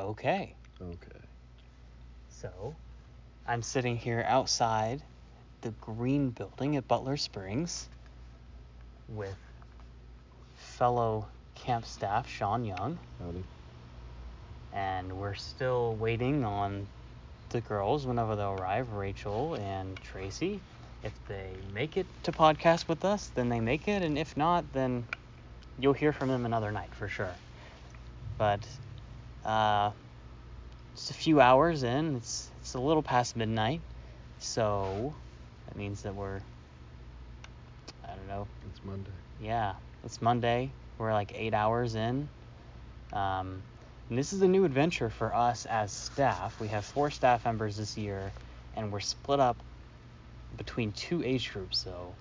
Okay. Okay. So, I'm sitting here outside the green building at Butler Springs with fellow camp staff Shawn Young, Howdy. and we're still waiting on the girls whenever they'll arrive, Rachel and Tracy. If they make it to podcast with us, then they make it, and if not, then you'll hear from them another night for sure. But uh, just a few hours in, it's it's a little past midnight, so that means that we're I don't know, It's Monday. yeah, it's Monday. We're like eight hours in. Um, and this is a new adventure for us as staff. We have four staff members this year, and we're split up between two age groups. So,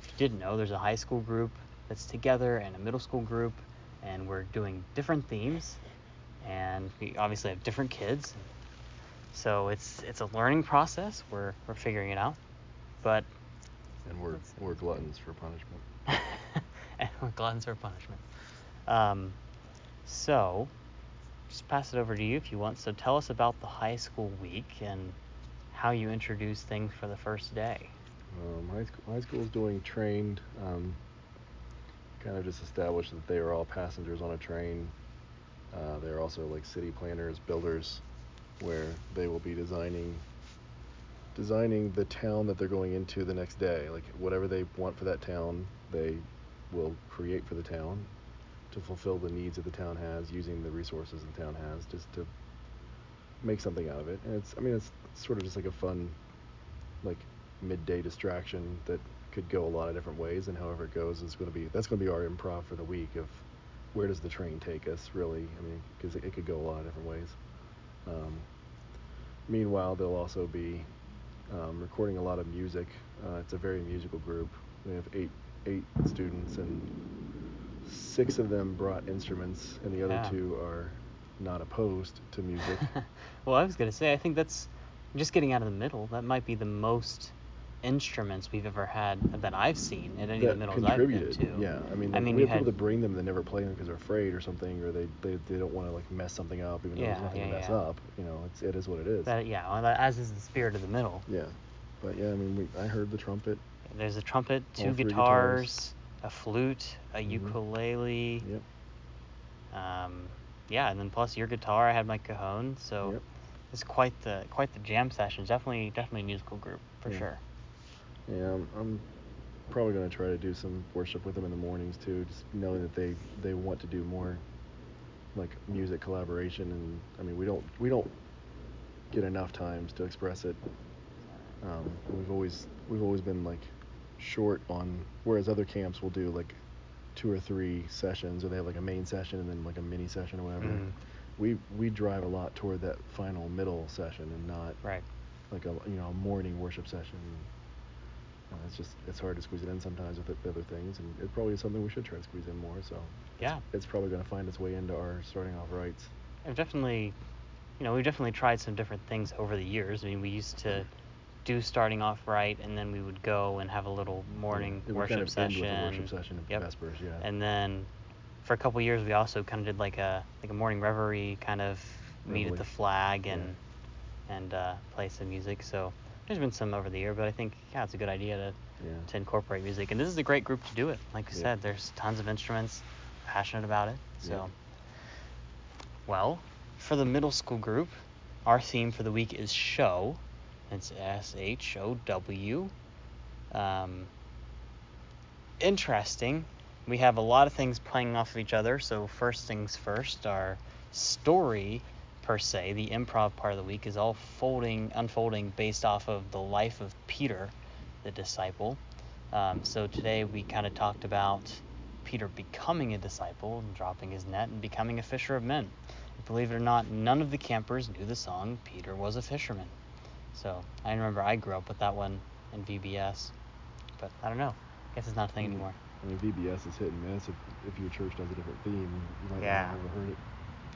if you didn't know, there's a high school group that's together and a middle school group, and we're doing different themes, and we obviously have different kids. So it's it's a learning process. We're we're figuring it out, but And we're we're gluttons for punishment. and we're gluttons for punishment. Um, so, just pass it over to you if you want. So, tell us about the high school week and how you introduce things for the first day. Um, high school high school's doing trained. Um, kind of just established that they are all passengers on a train. Uh, they're also like city planners, builders, where they will be designing designing the town that they're going into the next day. Like whatever they want for that town, they will create for the town to fulfill the needs that the town has using the resources the town has just to make something out of it. And it's I mean it's sort of just like a fun like midday distraction that could go a lot of different ways and however it goes is going to be that's going to be our improv for the week of where does the train take us really? I mean because it, it could go a lot of different ways. Um, meanwhile they'll also be um, recording a lot of music. Uh, it's a very musical group. We have eight eight students and six of them brought instruments and the other Yeah. two are not opposed to music. Well, I was gonna say I think that's just getting out of the middle. That might be the most instruments we've ever had that I've seen at any that of the middles I've been to. Yeah, I mean, I mean, we you have people had- that bring them that never play them because they're afraid or something, or they they, they don't want to like mess something up, even though there's nothing yeah, to mess yeah. up. You know, it's it is what it is. That yeah, well, that, as is the spirit of the middle. yeah, but yeah, I mean, we, I heard the trumpet. There's a trumpet, two guitars, guitars. a flute, a Mhm. ukulele. Yep. Um, yeah, and then plus your guitar, I had my cajon, so Yep. it's quite the quite the jam session. Definitely, definitely a musical group for Yeah. sure. Yeah, I'm, I'm probably gonna try to do some worship with them in the mornings too, just knowing that they they want to do more like music collaboration, and I mean, we don't we don't get enough times to express it. Um, we've always we've always been like short on, whereas other camps will do like two or three sessions, or they have like a main session and then like a mini session or whatever. Mhm. We we drive a lot toward that final middle session and not Right. like a you know a morning worship session. Uh, it's just it's hard to squeeze it in sometimes with the other things, and it probably is something we should try to squeeze in more. So Yeah. it's, probably going to find its way into our starting off rights. I've definitely, you know, we've definitely tried some different things over the years. I mean, we used to do starting off right, and then we would go and have a little morning would worship kind of session. end with a worship session at Yep. Vespers, yeah. And then for a couple years, we also kind of did like a like a morning reverie kind of meet at the flag Yeah. and and uh, play some music. So there's been some over the year, but I think yeah, it's a good idea to Yeah. to incorporate music. And this is a great group to do it. Like you Yeah. said, there's tons of instruments, passionate about it. So, Yeah. well, for the middle school group, our theme for the week is show. It's S H O W. Um, interesting. We have a lot of things playing off of each other. So first things first, our story per se, the improv part of the week is all folding, unfolding based off of the life of Peter, the disciple. Um, so today we kind of talked about Peter becoming a disciple and dropping his net and becoming a fisher of men. Believe it or not, none of the campers knew the song "Peter Was a Fisherman." So I remember I grew up with that one in VBS, but I don't know. I guess it's not a thing anymore. I mean, VBS is hit and miss. If, if your church does a different theme, you might Yeah. not have ever heard it.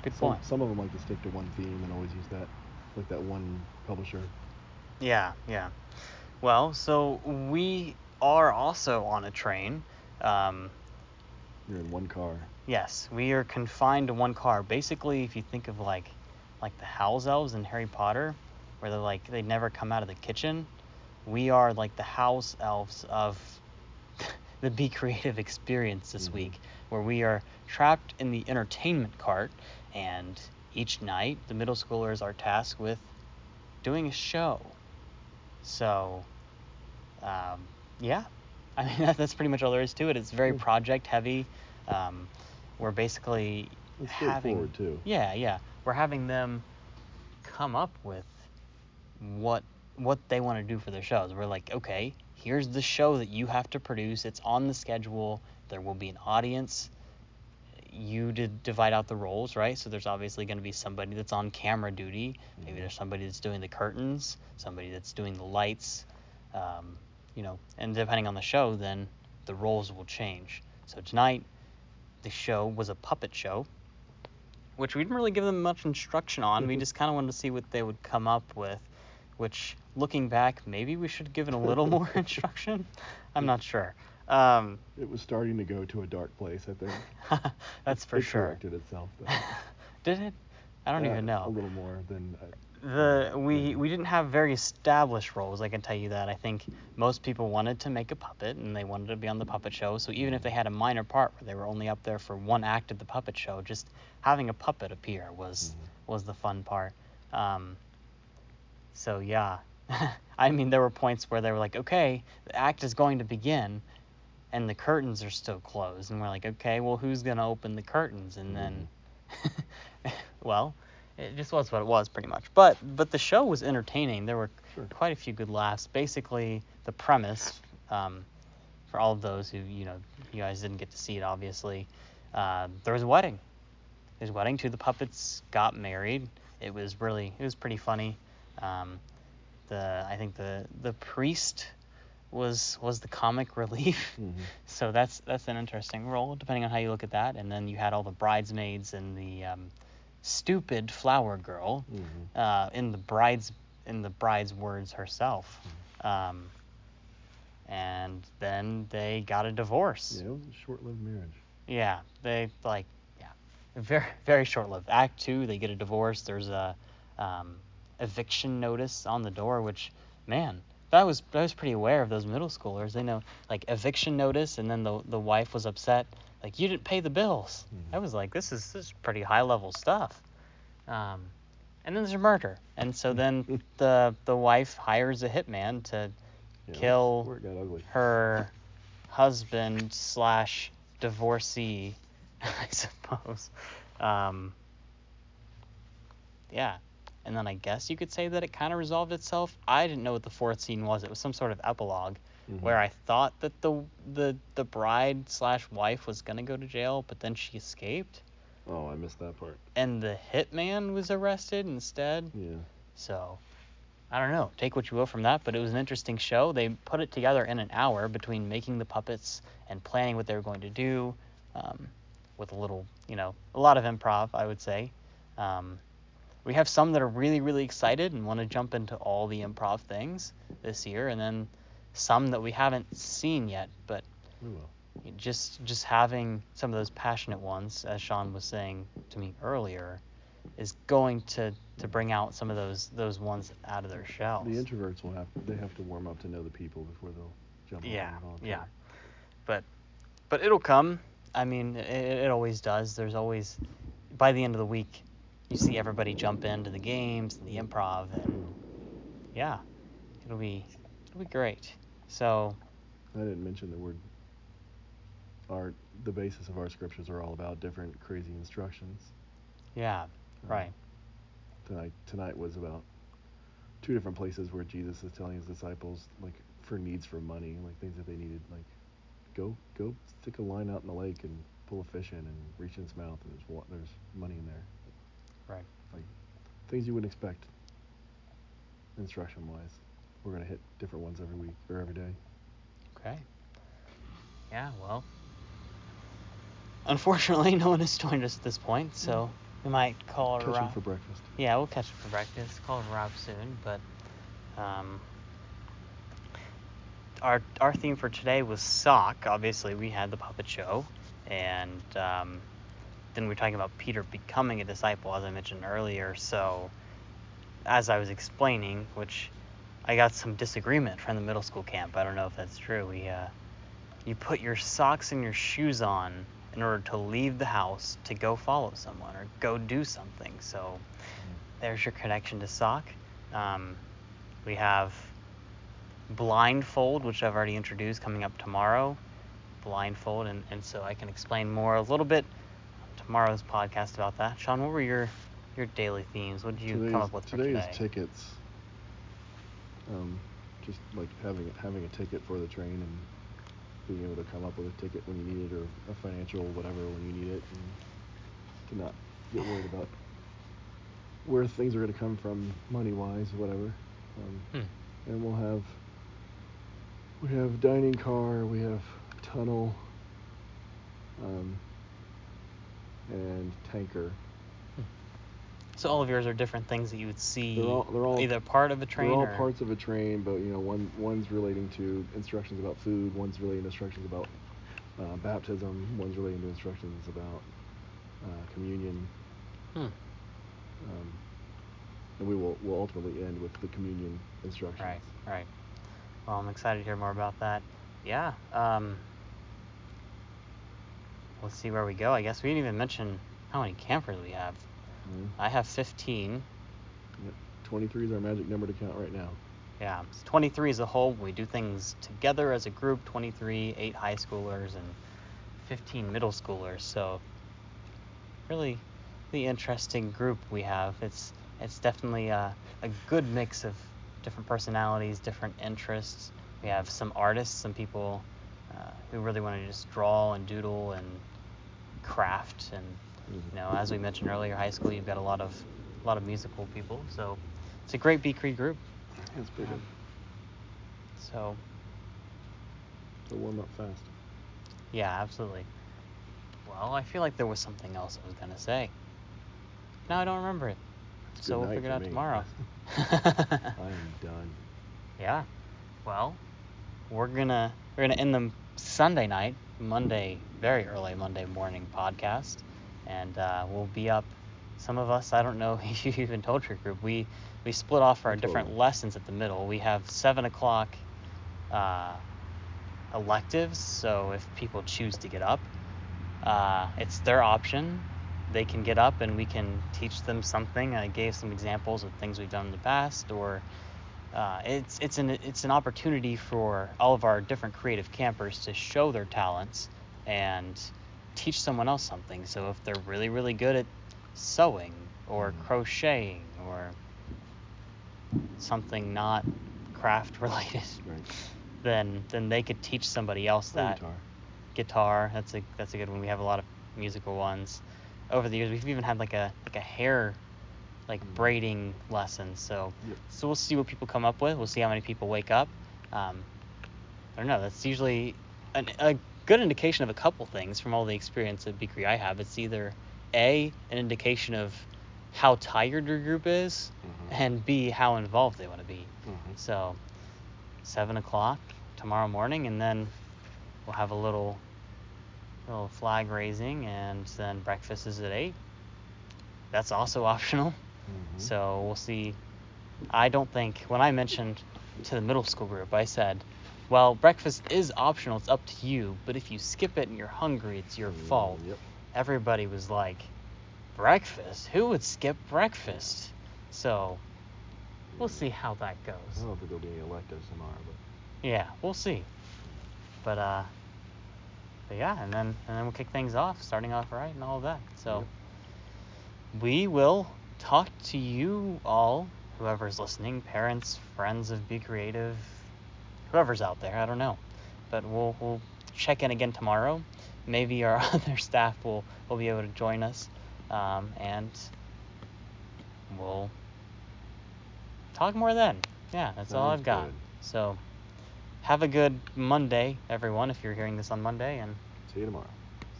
Good some, point. Some of them like to stick to one theme and always use that, like that one publisher. Yeah, yeah. Well, so we are also on a train. Um, You're in one car. yes, we are confined to one car. Basically, if you think of like like the house elves in Harry Potter, where they're like they never come out of the kitchen. We are like the house elves of the Be Creative experience this Mhm. week, where we are trapped in the entertainment cart, and each night the middle schoolers are tasked with doing a show. So, um, yeah, I mean that, that's pretty much all there is to it. It's very project heavy. Um, we're basically It's having too. yeah, yeah, we're having them come up with what what they want to do for their shows. We're like, okay, here's the show that you have to produce. It's on the schedule. There will be an audience. You did divide out the roles, right? So there's obviously going to be somebody that's on camera duty. Maybe Mhm. there's somebody that's doing the curtains, somebody that's doing the lights. Um, you know, and depending on the show, then the roles will change. So tonight, the show was a puppet show, which we didn't really give them much instruction on. we just kind of wanted to see what they would come up with. Which, looking back, maybe we should have given a little more instruction. I'm not sure. Um, It was starting to go to a dark place, I think. that's for it sure. corrected itself. Though. Did it? I don't Uh, even know. A little more than. I, the we we didn't have very established roles i can tell you that i think most people wanted to make a puppet and they wanted to be on the puppet show so even if they had a minor part where they were only up there for one act of the puppet show just having a puppet appear was Mhm. was the fun part um, so yeah i mean there were points where they were like okay the act is going to begin and the curtains are still closed and we're like okay well who's going to open the curtains? And then well it just was what it was pretty much. But but the show was entertaining. There were Sure. quite a few good laughs. Basically the premise um, for all of those who you know you guys didn't get to see it obviously uh, there was a wedding. His wedding. Two of the puppets got married. It was really it was pretty funny. Um, the i think the the priest was was the comic relief Mhm. so that's that's an interesting role depending on how you look at that and then you had all the bridesmaids and the um, stupid flower girl Mhm. uh, in the bride's in the bride's words herself um, and then they got a divorce Yeah, it was a short-lived marriage. yeah, they like yeah, very very short lived. Act two, they get a divorce. There's a um, eviction notice on the door, which man, that was I was pretty aware of those middle schoolers. They know like eviction notice, and then the the wife was upset, like you didn't pay the bills. Mhm. I was like, this is this is pretty high level stuff. Um, and then there's a murder, and so then the the wife hires a hitman to Yeah, Kill that's where it got ugly. her husband slash divorcee, I suppose. Um, yeah, and then I guess you could say that it kind of resolved itself. I didn't know what the fourth scene was. It was some sort of epilogue Mhm. where I thought that the the the bride slash wife was gonna go to jail, but then she escaped, Oh, I missed that part. and the hitman was arrested instead. Yeah. So, I don't know. Take what you will from that, but it was an interesting show. They put it together in an hour between making the puppets and planning what they were going to do, um, with a little, you know, a lot of improv, I would say. Um, we have some that are really, really excited and want to jump into all the improv things this year, and then some that we haven't seen yet, but We will. just just having some of those passionate ones, as Shawn was saying to me earlier, is going to to bring out some of those those ones out of their shells. The introverts will have they have to warm up to know the people before they'll jump Yeah, in and volunteer. yeah. but but it'll come. I mean, it, it always does. There's always by the end of the week, you see everybody jump into the games and the improv, and yeah, it'll be it'll be great. So I didn't mention that we're our the basis of our scriptures are all about different crazy instructions. yeah, Um, right. Tonight tonight was about two different places where Jesus is telling his disciples like for needs for money, like things that they needed, like go go stick a line out in the lake and pull a fish in and reach in its mouth and there's there's money in there. Right. Like things you wouldn't expect instruction wise. We're gonna hit different ones every week or every day. Okay. Yeah, well. Unfortunately, no one has joined us at this point, so we might call it a Catch 'em for breakfast. Yeah, we'll catch it for breakfast. Call it a soon, but um, our our theme for today was sock. Obviously, we had the puppet show, and um, then we're talking about Peter becoming a disciple, as I mentioned earlier. So, as I was explaining, which I got some disagreement from the middle school camp. I don't know if that's true. We, uh, you put your socks and your shoes on in order to leave the house to go follow someone or go do something. So, there's your connection to sock. Um, we have blindfold, which I've already introduced, coming up tomorrow. Blindfold, and, and so I can explain more a little bit tomorrow's podcast about that. Shawn, what were your your daily themes? What did you today's, come up with for today's today? tickets. Um, just like having having a ticket for the train and being able to come up with a ticket when you need it or a financial whatever when you need it and to not get worried about where things are going to come from money wise whatever. Um, Hmm. and we'll have we have dining car, we have tunnel, um, and tanker. So all of yours are different things that you would see They're all- they're all- either part of a train They're all or parts of a train, but you know, one one's relating to instructions about food, one's relating to instructions about uh, baptism, one's relating to instructions about uh, communion, Hmm. um, and we will will ultimately end with the communion instructions. Right, right. Well, I'm excited to hear more about that. Yeah. Um, let's see where we go. I guess we didn't even mention how many campers we have. Mhm. I have 15. Yep. Twenty-three is our magic number to count right now. Yeah, it's 23 as a whole. We do things together as a group 23, 8 high schoolers, and 15 middle schoolers. So, really, the interesting group we have. It's it's definitely a, a good mix of different personalities, different interests. We have some artists, some people uh, who really want to just draw and doodle and craft. And you know, as we mentioned earlier, high school you've got a lot of a lot of musical people. So, it's a great B Cree group. It's pretty good. So, So warm up fast. yeah, absolutely. Well, I feel like there was something else I was gonna say. Now I don't remember it. It's so we'll figure it out me. tomorrow. I am done. yeah. Well, we're gonna we're gonna end the Sunday night, Monday, very early Monday morning podcast, and uh, we'll be up. Some of us, I don't know if you even told your group, we we split off our I different lessons at the middle. We have seven o'clock uh, electives, so if people choose to get up, uh, it's their option. They can get up and we can teach them something. I gave some examples of things we've done in the past, or uh, it's it's an it's an opportunity for all of our different creative campers to show their talents and teach someone else something. So if they're really really good at sewing or Mhm. crocheting or something not craft related, Right. then then they could teach somebody else that guitar. guitar. That's a that's a good one. We have a lot of musical ones. Over the years, we've even had like a like a hair, like Mm. braiding lessons. So Yep. so we'll see what people come up with. We'll see how many people wake up. Um, I don't know. That's usually an, a good indication of a couple things from all the experience at Beakery I have. It's either a an indication of how tired your group is, Mhm. and b how involved they want to be. Mhm. So seven o'clock tomorrow morning, and then we'll have a little little flag raising, and then breakfast is at eight. That's also optional. Mhm. So we'll see. I don't think when I mentioned to the middle school group, I said, "Well, breakfast is optional. It's up to you. But if you skip it and you're hungry, it's your Mm, fault." Yep. Everybody was like, "Breakfast? Who would skip breakfast?" So we'll see how that goes. I don't think there'll be any electives tomorrow, but Yeah, we'll see. But uh, but yeah, and then and then we'll kick things off, starting off right and all of that. So Yep. we will talk to you all, whoever's listening, parents, friends of Be Creative, whoever's out there. I don't know, but we'll we'll check in again tomorrow. Maybe our other staff will will be able to join us, um, and we'll talk more then. Yeah, that's all I've got. good. So have a good Monday, everyone, if you're hearing this on Monday, and see you tomorrow.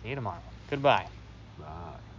see you tomorrow. Goodbye. Bye.